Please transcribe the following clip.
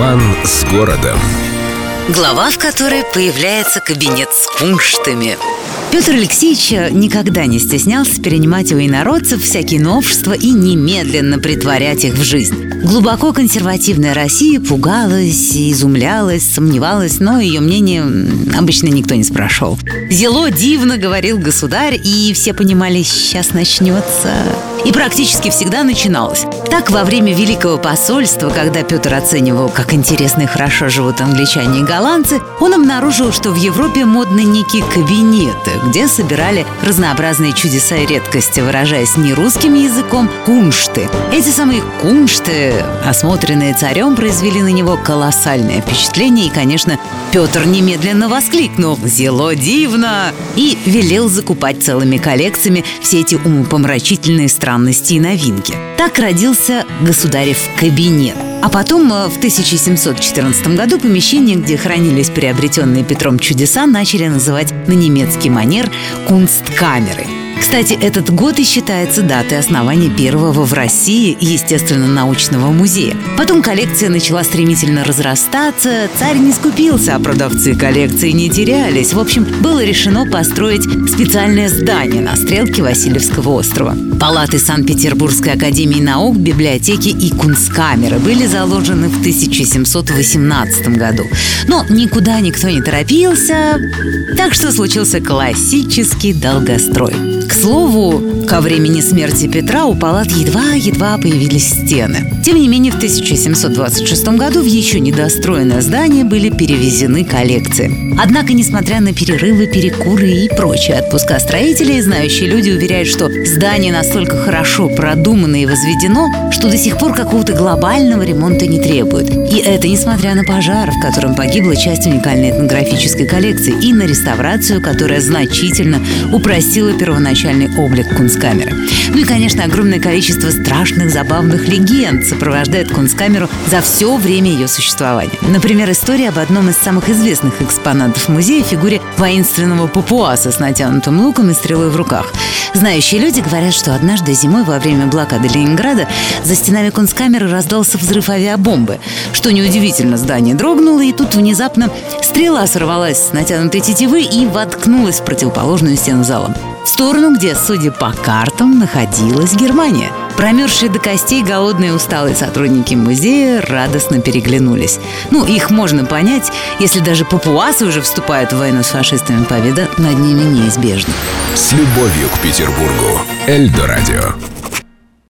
Роман с городом. Глава, в которой появляется кабинет с кунштами. Петр Алексеевич никогда не стеснялся перенимать у инородцев всякие новшества и немедленно притворять их в жизнь. Глубоко консервативная Россия пугалась, изумлялась, сомневалась, но ее мнение обычно никто не спрашивал. «Зело дивно», — говорил государь, и все понимали, сейчас начнется. И практически всегда начиналось. Так, во время Великого посольства, когда Петр оценивал, как интересно и хорошо живут англичане и голландцы, он обнаружил, что в Европе модны некие кабинеты, где собирали разнообразные чудеса и редкости, выражаясь не русским языком, куншты. Эти самые куншты, осмотренные царем, произвели на него колоссальное впечатление, и, конечно, Петр немедленно воскликнул «Зело дивно!» и велел закупать целыми коллекциями все эти умопомрачительные странности и новинки. Так родился государев кабинет. А потом, э, в 1714 году, помещение, где хранились приобретенные Петром чудеса, начали называть на немецкий манер «кунсткамеры». Кстати, этот год и считается датой основания первого в России естественно-научного музея. Потом коллекция начала стремительно разрастаться, царь не скупился, а продавцы коллекции не терялись. В общем, было решено построить специальное здание на стрелке Васильевского острова. Палаты Санкт-Петербургской академии наук, библиотеки и кунсткамеры были заложены в 1718 году. Но никуда никто не торопился, так что случился классический долгострой. К слову, ко времени смерти Петра у палат едва-едва появились стены. Тем не менее, в 1726 году в еще недостроенное здание были перевезены коллекции. Однако, несмотря на перерывы, перекуры и прочие отпуска строителей, знающие люди уверяют, что здание настолько хорошо продумано и возведено, что до сих пор какого-то глобального ремонта не требует. Это несмотря на пожар, в котором погибла часть уникальной этнографической коллекции, и на реставрацию, которая значительно упростила первоначальный облик кунсткамеры. Ну и, конечно, огромное количество страшных, забавных легенд сопровождает кунсткамеру за все время ее существования. Например, история об одном из самых известных экспонатов музея фигуре воинственного папуаса с натянутым луком и стрелой в руках. Знающие люди говорят, что однажды зимой во время блокады Ленинграда за стенами кунсткамеры раздался взрыв авиабомбы. Что неудивительно, здание дрогнуло, и тут внезапно стрела сорвалась с натянутой тетивы и воткнулась в противоположную стену зала в сторону, где, судя по картам, находилась Германия. Промерзшие до костей голодные усталые сотрудники музея радостно переглянулись. Ну, их можно понять, если даже папуасы уже вступают в войну с фашистами, победа над ними неизбежна. С любовью к Петербургу. Эльдо радио.